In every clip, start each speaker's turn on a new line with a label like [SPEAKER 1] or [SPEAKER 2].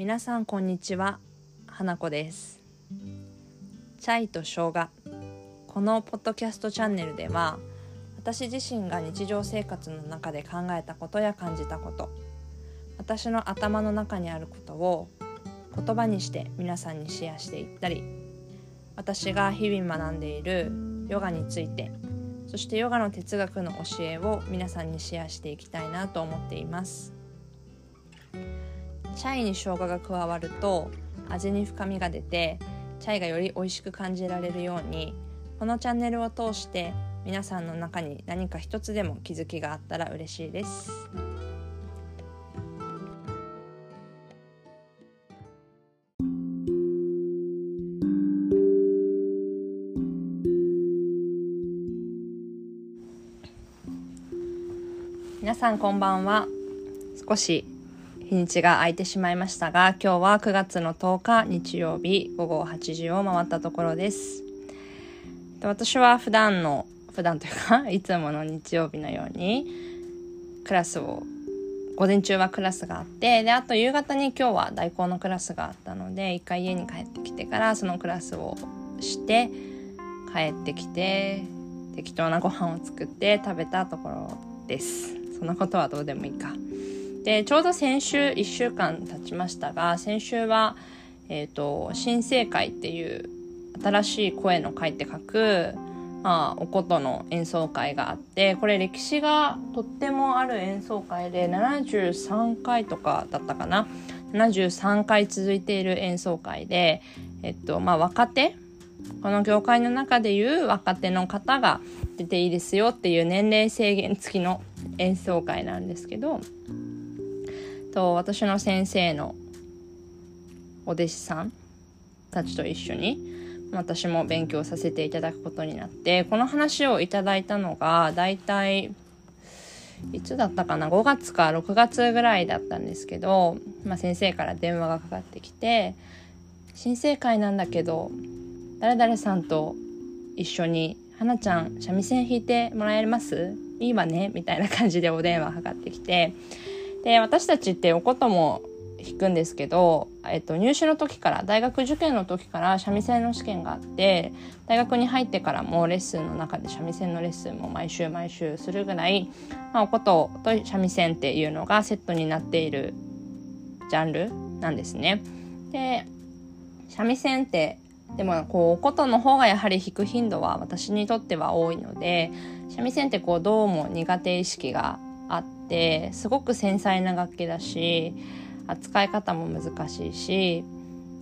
[SPEAKER 1] 皆さんこんにちは。花子です。チャイと生姜このポッドキャストチャンネルでは私自身が日常生活の中で考えたことや感じたこと私の頭の中にあることを言葉にして皆さんにシェアしていったり私が日々学んでいるヨガについてそしてヨガの哲学の教えを皆さんにシェアしていきたいなと思っています。チャイに生姜が加わると味に深みが出てチャイがより美味しく感じられるようにこのチャンネルを通して皆さんの中に何か一つでも気づきがあったら嬉しいです。皆さんこんばんは少し日にちが空いてしまいましたが今日は9月の10日日曜日午後8時を回ったところです私は普段の普段というか いつもの日曜日のようにクラスを午前中はクラスがあってであと夕方に今日は代行のクラスがあったので一回家に帰ってきてからそのクラスをして帰ってきて適当なご飯を作って食べたところですそんなことはどうでもいいか。で、ちょうど先週1週間経ちましたが、先週は、え、ー、と、新生会っていう新しい声の会って書く、まあ、おことの演奏会があって、これ歴史がとってもある演奏会で、73回とかだったかな？73回続いている演奏会で、えっと、まあ、若手？この業界の中でいう若手の方が出ていいですよっていう年齢制限付きの演奏会なんですけどと私の先生のお弟子さんたちと一緒に私も勉強させていただくことになってこの話をいただいたのがだいたいいつだったかな？5月か6月ぐらいだったんですけど、まあ、先生から電話がかかってきて「新生会なんだけど誰々さんと一緒に花ちゃん三味線弾いてもらえます？いいわねみたいな感じでお電話かかってきてで私たちっておことも弾くんですけど、えっと、入試の時から大学受験の時から三味線の試験があって大学に入ってからもレッスンの中で三味線のレッスンも毎週毎週するぐらい、まあ、おことと三味線っていうのがセットになっているジャンルなんですね。で三味線ってでもこうお琴の方がやはり弾く頻度は私にとっては多いので三味線ってこうどうも苦手意識がってすごく繊細な楽器だし扱い方も難しいし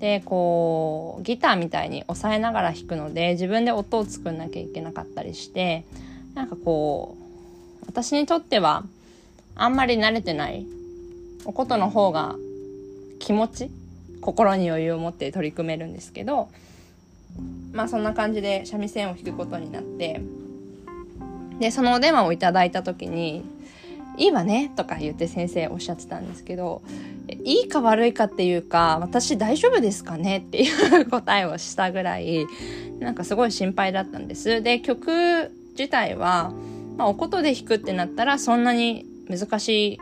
[SPEAKER 1] でこうギターみたいに押さえながら弾くので自分で音を作んなきゃいけなかったりしてなんかこう私にとってはあんまり慣れてないお琴の方が気持ち心に余裕を持って取り組めるんですけどまあそんな感じで三味線を弾くことになってでそのお電話をいただいた時に「いいわね」とか言って先生おっしゃってたんですけどいいか悪いかっていうか私大丈夫ですかねっていう答えをしたぐらいなんかすごい心配だったんです。で曲自体は、まあ、おことで弾くってなったらそんなに難しい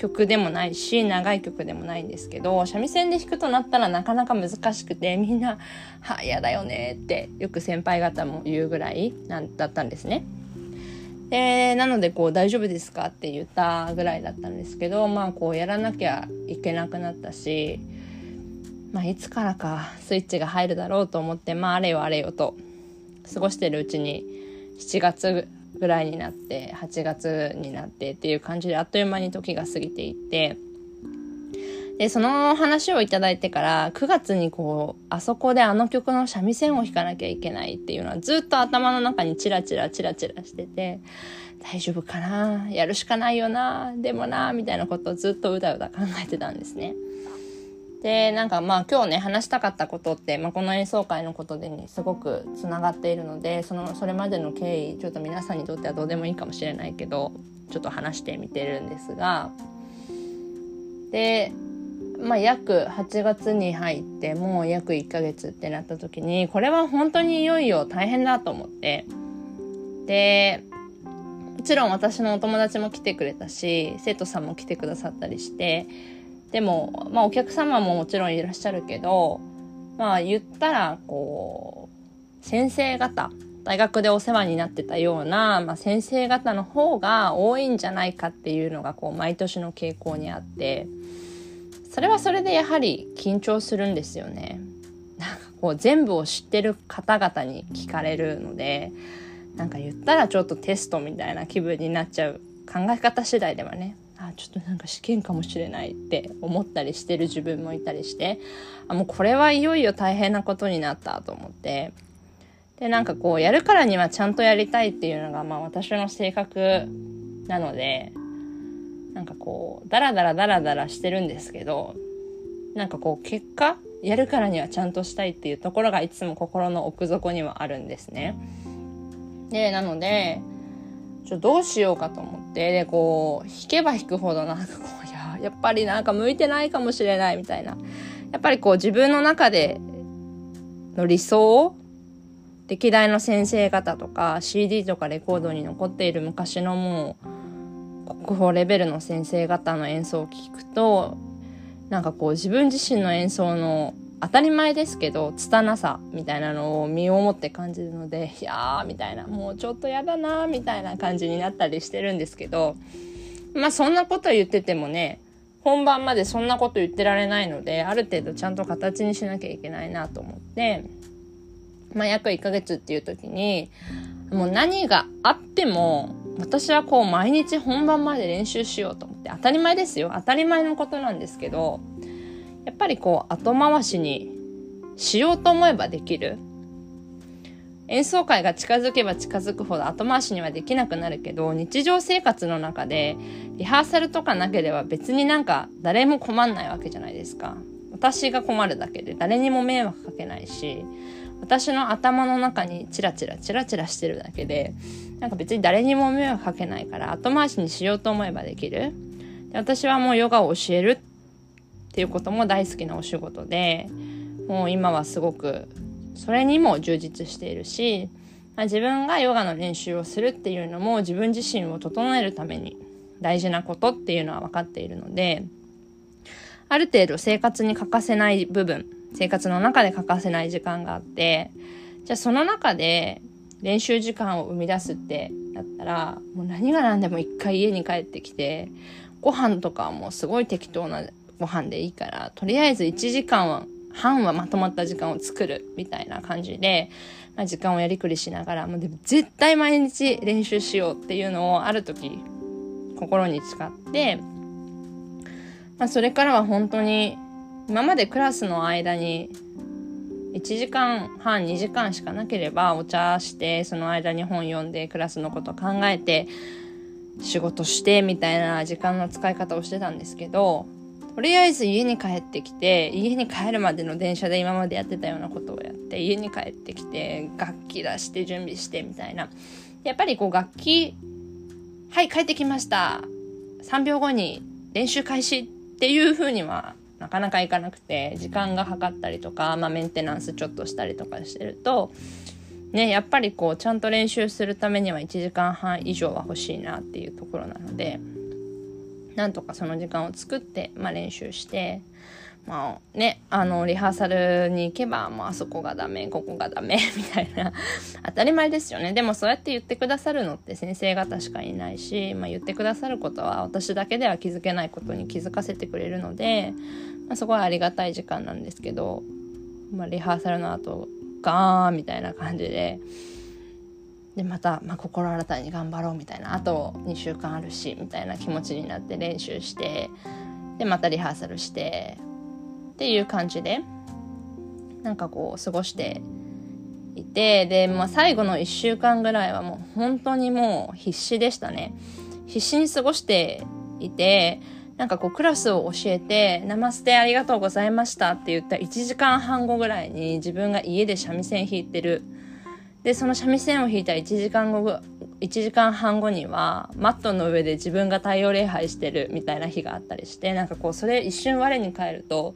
[SPEAKER 1] 曲でもないし、長い曲でもないんですけど、三味線で弾くとなったらなかなか難しくて、みんな、はあ、嫌だよねってよく先輩方も言うぐらいなんだったんですね。で、なのでこう大丈夫ですかって言ったぐらいだったんですけど、まあこうやらなきゃいけなくなったし、まあいつからかスイッチが入るだろうと思って、まああれよあれよと過ごしてるうちに7月ぐらいになって8月になってっていう感じであっという間に時が過ぎていってでその話をいただいてから9月にこうあそこであの曲の三味線を弾かなきゃいけないっていうのはずっと頭の中にチラチラチラチラしてて大丈夫かな？やるしかないよな？でもなみたいなことをずっとうだうだ考えてたんですね。でなんかまあ今日ね話したかったことって、まあ、この演奏会のことでねすごくつながっているのでそのそれまでの経緯ちょっと皆さんにとってはどうでもいいかもしれないけどちょっと話してみてるんですが。でまあ約8月に入ってもう約1ヶ月ってなった時にこれは本当にいよいよ大変だと思って。でもちろん私のお友達も来てくれたし生徒さんも来てくださったりして。でも、まあお客様ももちろんいらっしゃるけど、まあ言ったら、こう、先生方、大学でお世話になってたような、まあ、先生方の方が多いんじゃないかっていうのがこう毎年の傾向にあって。それはそれでやはり緊張するんですよね。なんかこう全部を知ってる方々に聞かれるのでなんか言ったらちょっとテストみたいな気分になっちゃう考え方次第ではねあちょっとなんか試験かもしれないって思ったりしてる自分もいたりしてあもうこれはいよいよ大変なことになったと思ってでなんかこうやるからにはちゃんとやりたいっていうのがまあ私の性格なのでなんかこうダラダラダラダラしてるんですけどなんかこう結果やるからにはちゃんとしたいっていうところがいつも心の奥底にはあるんですね。でなのでちょどうしようかと思ってでこう弾けば弾くほどなんかこういややっぱりなんか向いてないかもしれないみたいなやっぱりこう自分の中での理想を歴代の先生方とか CD とかレコードに残っている昔のもう国宝レベルの先生方の演奏を聴くとなんかこう自分自身の演奏の当たり前ですけど拙さみたいなのを身をもって感じるのでいやーみたいなもうちょっとやだなーみたいな感じになったりしてるんですけどまあそんなこと言っててもね本番までそんなこと言ってられないのである程度ちゃんと形にしなきゃいけないなと思ってまあ、約1ヶ月っていう時に、もう何があっても、私はこう毎日本番まで練習しようと思って、当たり前ですよ。当たり前のことなんですけど、やっぱりこう後回しにしようと思えばできる。演奏会が近づけば近づくほど後回しにはできなくなるけど、日常生活の中でリハーサルとかなければ別になんか誰も困んないわけじゃないですか。私が困るだけで誰にも迷惑かけないし、私の頭の中にチラチラチラチラしてるだけでなんか別に誰にも迷惑かけないから後回しにしようと思えばできる。で私はもうヨガを教えるっていうことも大好きなお仕事でもう今はすごくそれにも充実しているし、まあ、自分がヨガの練習をするっていうのも自分自身を整えるために大事なことっていうのは分かっているのである程度生活に欠かせない部分生活の中で欠かせない時間があって、じゃあその中で練習時間を生み出すってなったら、もう何が何でも一回家に帰ってきて、ご飯とかもすごい適当なご飯でいいから、とりあえず1時間は、半はまとまった時間を作るみたいな感じで、まあ、時間をやりくりしながら、もうでも絶対毎日練習しようっていうのをある時心に誓って、まあ、それからは本当に今までクラスの間に1時間半2時間しかなければお茶してその間に本読んでクラスのこと考えて仕事してみたいな時間の使い方をしてたんですけどとりあえず家に帰ってきて家に帰るまでの電車で今までやってたようなことをやって家に帰ってきて楽器出して準備してみたいな。やっぱりこう楽器はい帰ってきました。3秒後に練習開始っていう風にはなかなか行かなくて時間がかかったりとか、まあ、メンテナンスちょっとしたりとかしてるとねやっぱりこうちゃんと練習するためには1時間半以上は欲しいなっていうところなのでなんとかその時間を作って、まあ、練習してまあね、あの、リハーサルに行けば、まあそこがダメ、ここがダメ、みたいな、当たり前ですよね。でもそうやって言ってくださるのって先生方しかいないし、まあ言ってくださることは私だけでは気づけないことに気づかせてくれるので、まあそこはありがたい時間なんですけど、まあリハーサルの後、ガーンみたいな感じで、でまた、まあ、心新たに頑張ろうみたいなあと2週間あるしみたいな気持ちになって練習してでまたリハーサルしてっていう感じでなんかこう過ごしていてで、まあ、最後の1週間ぐらいはもう本当にもう必死でしたね。必死に過ごしていてなんかこうクラスを教えて「ナマステありがとうございました」って言った1時間半後ぐらいに自分が家で三味線弾いてる。でその三味線を弾いた1時間後1時間半後にはマットの上で自分が太陽礼拝してるみたいな日があったりしてなんかこうそれ一瞬我に返ると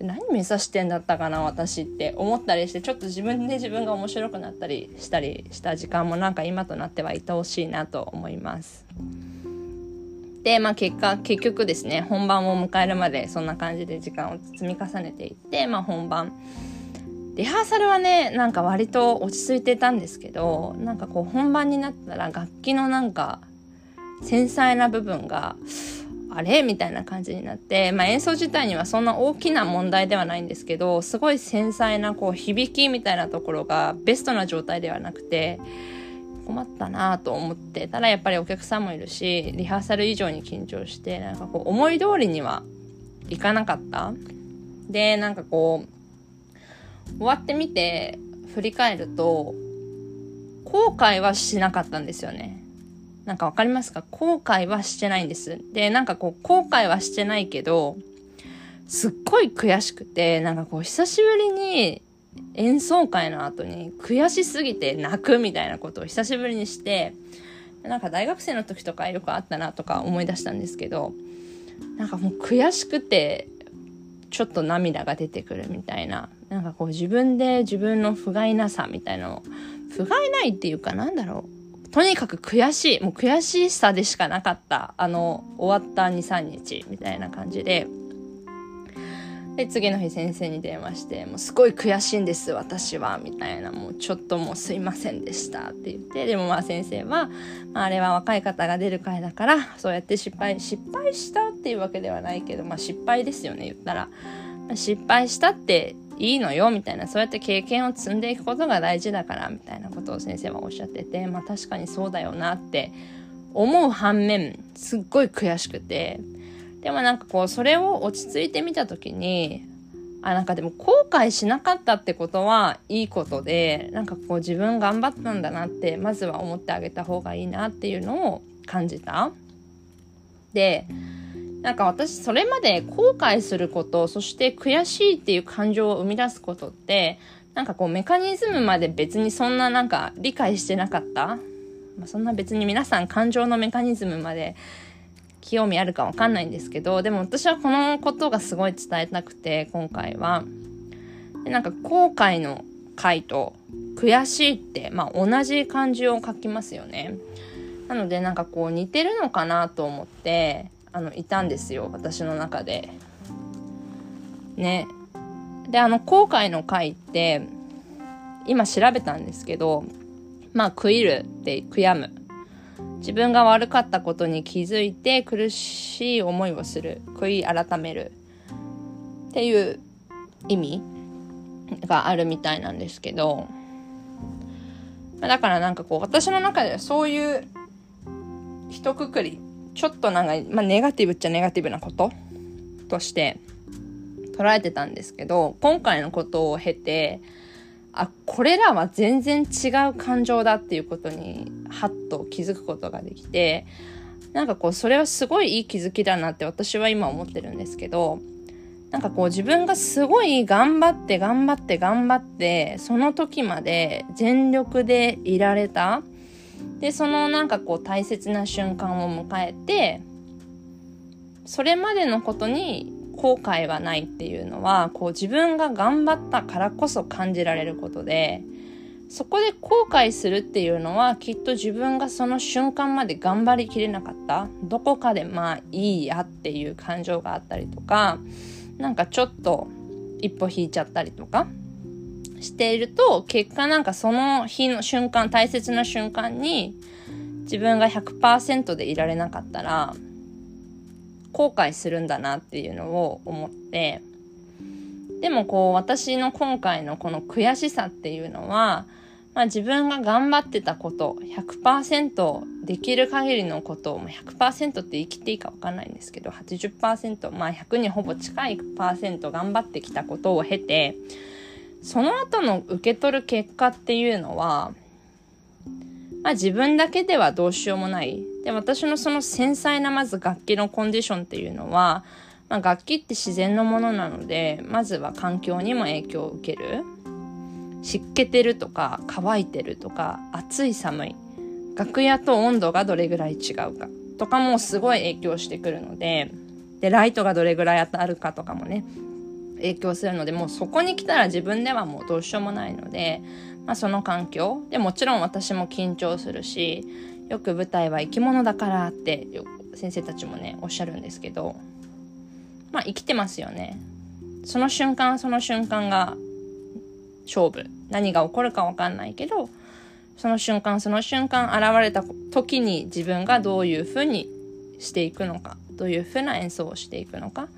[SPEAKER 1] 何目指してんだったかな私って思ったりしてちょっと自分で自分が面白くなったりしたりした時間もなんか今となっては愛おしいなと思います。で、まあ結果、結局ですね、本番を迎えるまでそんな感じで時間を積み重ねていって、まあ本番。リハーサルはね、なんか割と落ち着いてたんですけど、なんかこう本番になったら楽器のなんか繊細な部分が、あれ？みたいな感じになって、まあ、演奏自体にはそんな大きな問題ではないんですけどすごい繊細なこう響きみたいなところがベストな状態ではなくて困ったなと思ってたらやっぱりお客さんもいるしリハーサル以上に緊張してなんかこう思い通りにはいかなかった。でなんかこう終わってみて振り返ると後悔はしなかったんですよねなんかわかりますか？後悔はしてないんです。で、なんかこう、後悔はしてないけど、すっごい悔しくて、なんかこう、久しぶりに演奏会の後に悔しすぎて泣くみたいなことを久しぶりにして、なんか大学生の時とかよくあったなとか思い出したんですけど、なんかもう悔しくて、ちょっと涙が出てくるみたいな、なんかこう自分で自分の不甲斐なさみたいなのを、不甲斐ないっていうかなんだろう。とにかく悔しい、もう悔しさでしかなかった、あの、終わった2、3日みたいな感じで、で、次の日先生に電話して、もうすごい悔しいんです、私は、みたいな、もうちょっともうすいませんでしたって言って、でもまあ先生は、まあ、あれは若い方が出る会だから、そうやって失敗、失敗したっていうわけではないけど、まあ失敗ですよね、言ったら。失敗したっていいのよみたいなそうやって経験を積んでいくことが大事だからみたいなことを先生はおっしゃっててまあ確かにそうだよなって思う反面すっごい悔しくてでもなんかこうそれを落ち着いてみた時にあなんかでも後悔しなかったってことはいいことでなんかこう自分頑張ったんだなってまずは思ってあげた方がいいなっていうのを感じた。でなんか私それまで後悔することそして悔しいっていう感情を生み出すことってなんかこうメカニズムまで別にそんななんか理解してなかった、まあ、そんな別に皆さん感情のメカニズムまで興味あるかわかんないんですけどでも私はこのことがすごい伝えたくて今回はでなんか後悔の回と悔しいって、まあ、同じ漢字を書きますよねなのでなんかこう似てるのかなと思ってあのいたんですよ私の中で。ね。であの後悔の回って今調べたんですけどまあ悔いるって悔やむ自分が悪かったことに気づいて苦しい思いをする悔い改めるっていう意味があるみたいなんですけどだからなんかこう私の中ではそういう一括りちょっとなんか、まあ、ネガティブっちゃネガティブなこととして捉えてたんですけど今回のことを経てあこれらは全然違う感情だっていうことにハッと気づくことができてなんかこうそれはすごいいい気づきだなって私は今思ってるんですけどなんかこう自分がすごい頑張って頑張って頑張ってその時まで全力でいられた。でそのなんかこう大切な瞬間を迎えてそれまでのことに後悔はないっていうのはこう自分が頑張ったからこそ感じられることでそこで後悔するっていうのはきっと自分がその瞬間まで頑張りきれなかった。どこかでまあいいやっていう感情があったりとかなんかちょっと一歩引いちゃったりとかしていると、結果なんかその日の瞬間、大切な瞬間に自分が100%でいられなかったら、後悔するんだなっていうのを思って、でもこう私の今回のこの悔しさっていうのは、まあ自分が頑張ってたこと、100%できる限りのことを、100%って言い切っていいかわかんないんですけど、80%、まあ100にほぼ近いパーセント頑張ってきたことを経て、その後の受け取る結果っていうのは、まあ自分だけではどうしようもない。で、私のその繊細なまず楽器のコンディションっていうのは、まあ、楽器って自然のものなので、まずは環境にも影響を受ける。湿気てるとか、乾いてるとか、暑い寒い。楽屋と温度がどれぐらい違うかとかもすごい影響してくるので、で、ライトがどれぐらい当たるかとかもね、影響するのでもうそこに来たら自分ではもうどうしようもないので、まあ、その環境でもちろん私も緊張するしよく舞台は生き物だからって先生たちもねおっしゃるんですけどまあ生きてますよね。その瞬間その瞬間が勝負。何が起こるかわかんないけどその瞬間その瞬間現れた時に自分がどういうふうにしていくのかどういうふうな演奏をしていくのか、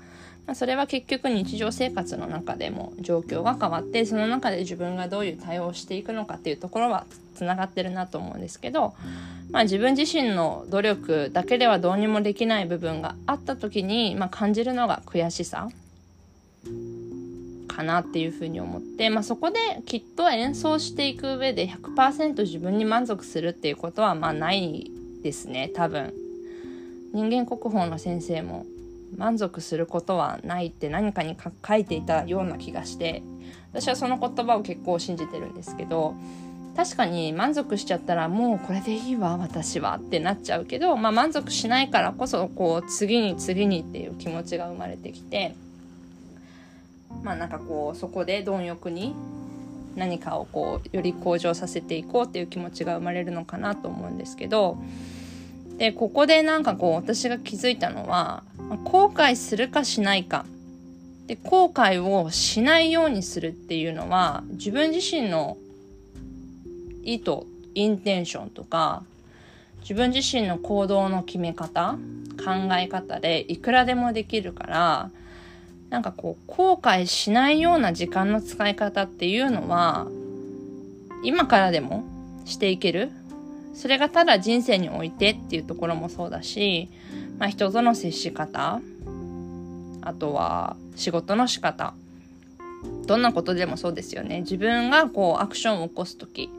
[SPEAKER 1] まあ、それは結局日常生活の中でも状況が変わってその中で自分がどういう対応をしていくのかっていうところはつながってるなと思うんですけど、まあ、自分自身の努力だけではどうにもできない部分があった時に、まあ、感じるのが悔しさかなっていうふうに思って、まあ、そこできっと演奏していく上で100%自分に満足するっていうことはまあないですね多分。人間国宝の先生も満足することはないって何かに書いていたような気がして私はその言葉を結構信じてるんですけど確かに満足しちゃったらもうこれでいいわ私はってなっちゃうけど、まあ、満足しないからこそこう次に次にっていう気持ちが生まれてきてまあなんかこうそこで貪欲に何かをこうより向上させていこうっていう気持ちが生まれるのかなと思うんですけどでここでなんかこう私が気づいたのは後悔するかしないか。で後悔をしないようにするっていうのは自分自身の意図インテンションとか自分自身の行動の決め方考え方でいくらでもできるからなんかこう後悔しないような時間の使い方っていうのは今からでもしていけるそれがただ人生においてっていうところもそうだし、まあ、人との接し方あとは仕事の仕方どんなことでもそうですよね。自分がこうアクションを起こす時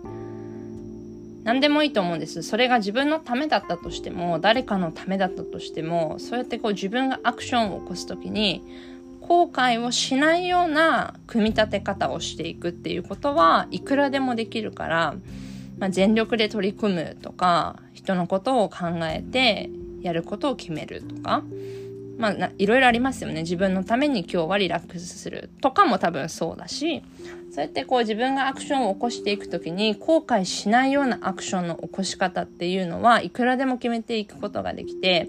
[SPEAKER 1] 何でもいいと思うんです。それが自分のためだったとしても誰かのためだったとしてもそうやってこう自分がアクションを起こす時に後悔をしないような組み立て方をしていくっていうことはいくらでもできるからまあ、全力で取り組むとか人のことを考えてやることを決めるとか、まあ、いろいろありますよね。自分のために今日はリラックスするとかも多分そうだしそうやってこう自分がアクションを起こしていく時に後悔しないようなアクションの起こし方っていうのはいくらでも決めていくことができて、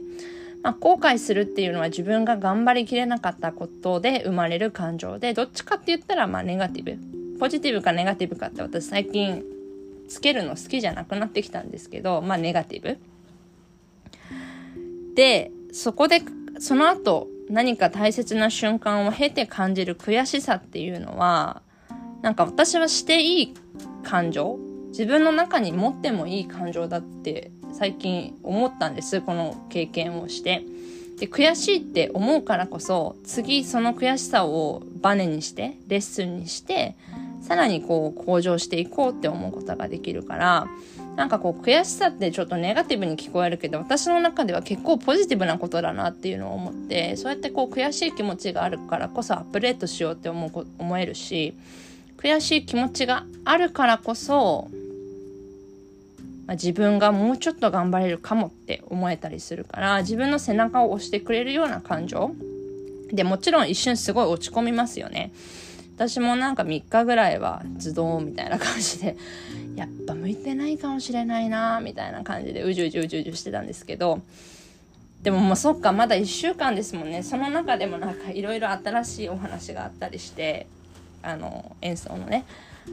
[SPEAKER 1] まあ、後悔するっていうのは自分が頑張りきれなかったことで生まれる感情でどっちかって言ったらまあネガティブ。ポジティブかネガティブかって私最近つけるの好きじゃなくなってきたんですけど、まあネガティブ。で、そこで、その後何か大切な瞬間を経て感じる悔しさっていうのは、なんか私はしていい感情自分の中に持ってもいい感情だって最近思ったんです。この経験をして。で、悔しいって思うからこそ、次その悔しさをバネにして、レッスンにして、さらにこう向上していこうって思うことができるからなんかこう悔しさってちょっとネガティブに聞こえるけど私の中では結構ポジティブなことだなっていうのを思ってそうやってこう悔しい気持ちがあるからこそアップデートしようって思う思えるし悔しい気持ちがあるからこそ、まあ、自分がもうちょっと頑張れるかもって思えたりするから自分の背中を押してくれるような感情でもちろん一瞬すごい落ち込みますよね。私もなんか3日ぐらいはズドンみたいな感じで やっぱ向いてないかもしれないなみたいな感じでうじゅうじゅうじゅうじしてたんですけどでももうそっかまだ1週間ですもんね。その中でもなんかいろいろ新しいお話があったりしてあの演奏のね。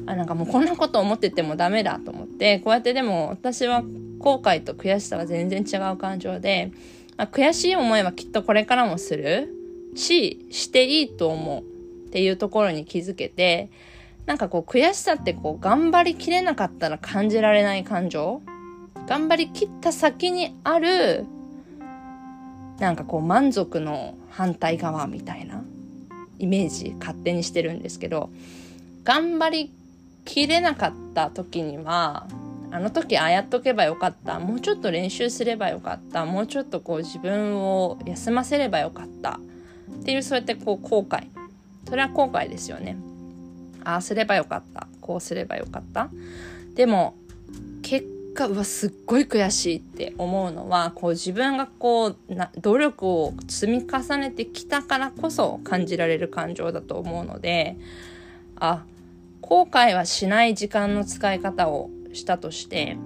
[SPEAKER 1] あなんかもうこんなこと思っててもダメだと思ってこうやってでも私は後悔と悔しさは全然違う感情で、まあ、悔しい思いはきっとこれからもするししていいと思う。っていうところに気づけて、なんかこう悔しさってこう頑張りきれなかったら感じられない感情？頑張りきった先にある、なんかこう満足の反対側みたいなイメージ勝手にしてるんですけど、頑張りきれなかった時には、あの時ああやっとけばよかった。もうちょっと練習すればよかった。もうちょっとこう自分を休ませればよかった。っていうそうやってこう後悔それは後悔ですよね。ああすればよかった。こうすればよかった。でも結果うわすっごい悔しいって思うのはこう自分がこうな努力を積み重ねてきたからこそ感じられる感情だと思うのであ後悔はしない時間の使い方をしたとして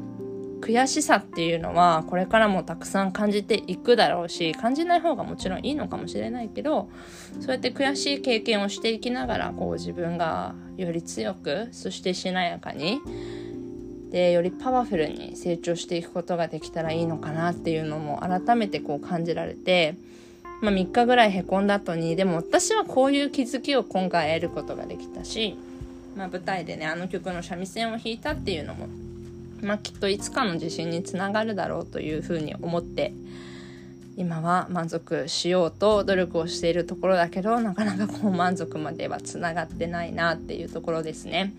[SPEAKER 1] 悔しさっていうのはこれからもたくさん感じていくだろうし感じない方がもちろんいいのかもしれないけどそうやって悔しい経験をしていきながらこう自分がより強くそしてしなやかにでよりパワフルに成長していくことができたらいいのかなっていうのも改めてこう感じられて、まあ、3日ぐらいへこんだ後にでも私はこういう気づきを今回得ることができたし、まあ、舞台でねあの曲の三味線を弾いたっていうのもまあ、きっといつかの自信につながるだろうというふうに思って今は満足しようと努力をしているところだけどなかなかこう満足まではつながってないなっていうところですね。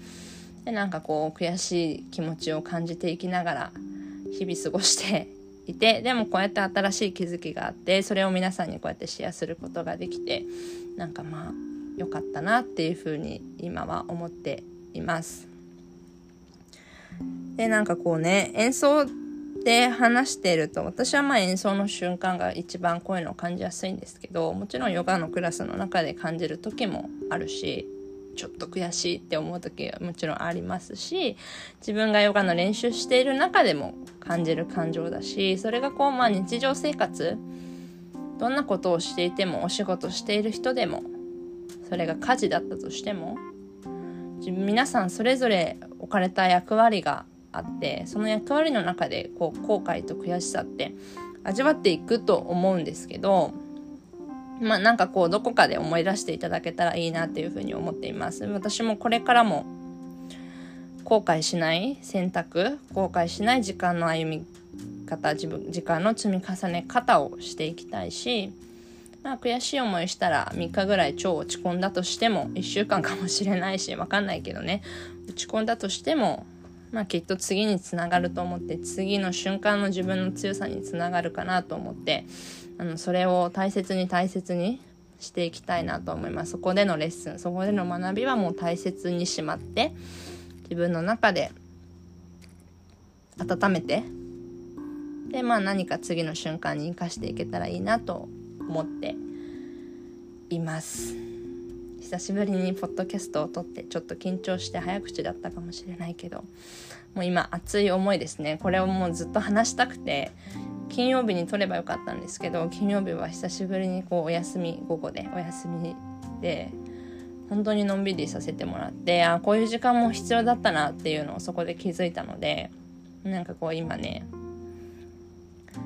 [SPEAKER 1] でなんかこう悔しい気持ちを感じていきながら日々過ごしていてでもこうやって新しい気づきがあってそれを皆さんにこうやってシェアすることができてなんかまあ良かったなっていうふうに今は思っています。でなんかこうね演奏で話してると私はまあ演奏の瞬間が一番こういうのを感じやすいんですけどもちろんヨガのクラスの中で感じる時もあるしちょっと悔しいって思う時はもちろんありますし自分がヨガの練習している中でも感じる感情だしそれがこうまあ日常生活どんなことをしていてもお仕事している人でもそれが家事だったとしても皆さんそれぞれ置かれた役割があってその役割の中でこう後悔と悔しさって味わっていくと思うんですけどまあなんかこうどこかで思い出していただけたらいいなっていうふうに思っています。私もこれからも後悔しない選択後悔しない時間の歩み方自分時間の積み重ね方をしていきたいしまあ、悔しい思いしたら3日ぐらい超落ち込んだとしても1週間かもしれないし分かんないけどね。落ち込んだとしてもまあ、きっと次につながると思って次の瞬間の自分の強さにつながるかなと思ってあのそれを大切に大切にしていきたいなと思いますそこでのレッスンそこでの学びはもう大切にしまって自分の中で温めてでまあ何か次の瞬間に生かしていけたらいいなと思っています。久しぶりにポッドキャストを撮ってちょっと緊張して早口だったかもしれないけどもう今熱い思いですね。これをもうずっと話したくて金曜日に撮ればよかったんですけど金曜日は久しぶりにこうお休み午後でお休みで本当にのんびりさせてもらってあこういう時間も必要だったなっていうのをそこで気づいたのでなんかこう今ね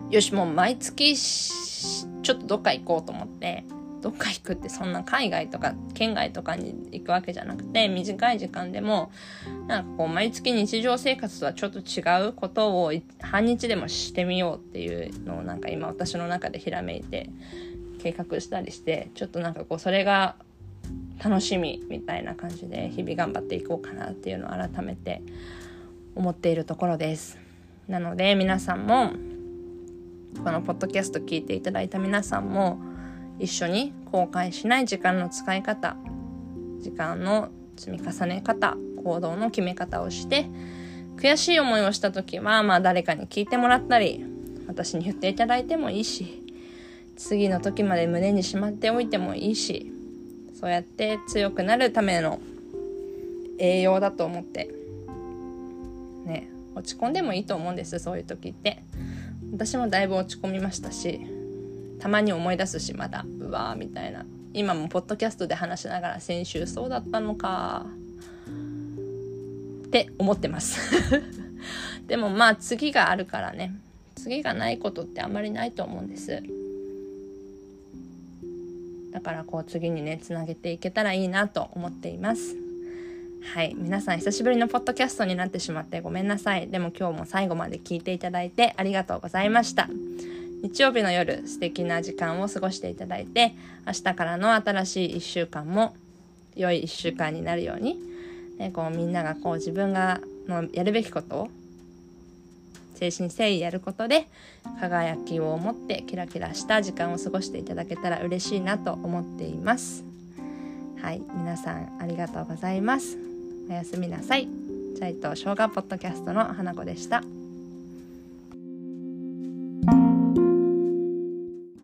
[SPEAKER 1] よしもう毎月ちょっとどっか行こうと思ってどっか行くってそんな海外とか県外とかに行くわけじゃなくて短い時間でもなんかこう毎月日常生活とはちょっと違うことを半日でもしてみようっていうのをなんか今私の中でひらめいて計画したりしてちょっとなんかこうそれが楽しみみたいな感じで日々頑張っていこうかなっていうのを改めて思っているところです。なので皆さんもこのポッドキャスト聞いていただいた皆さんも一緒に後悔しない時間の使い方時間の積み重ね方行動の決め方をして悔しい思いをした時はまあ誰かに聞いてもらったり私に言っていただいてもいいし次の時まで胸にしまっておいてもいいしそうやって強くなるための栄養だと思ってね落ち込んでもいいと思うんですそういう時って。私もだいぶ落ち込みましたしたまに思い出すしまだうわーみたいな。今もポッドキャストで話しながら先週そうだったのか。って思ってます。でもまあ次があるからね。次がないことってあんまりないと思うんです。だからこう次にねつなげていけたらいいなと思っています。はい。皆さん久しぶりのポッドキャストになってしまってごめんなさい。でも今日も最後まで聞いていただいてありがとうございました。日曜日の夜素敵な時間を過ごしていただいて明日からの新しい1週間も良い1週間になるように、ね、こうみんながこう自分がのやるべきことを誠心誠意やることで輝きを持ってキラキラした時間を過ごしていただけたら嬉しいなと思っています。はい皆さんありがとうございます。おやすみなさい。チャイと生姜ポッドキャストの花子でした。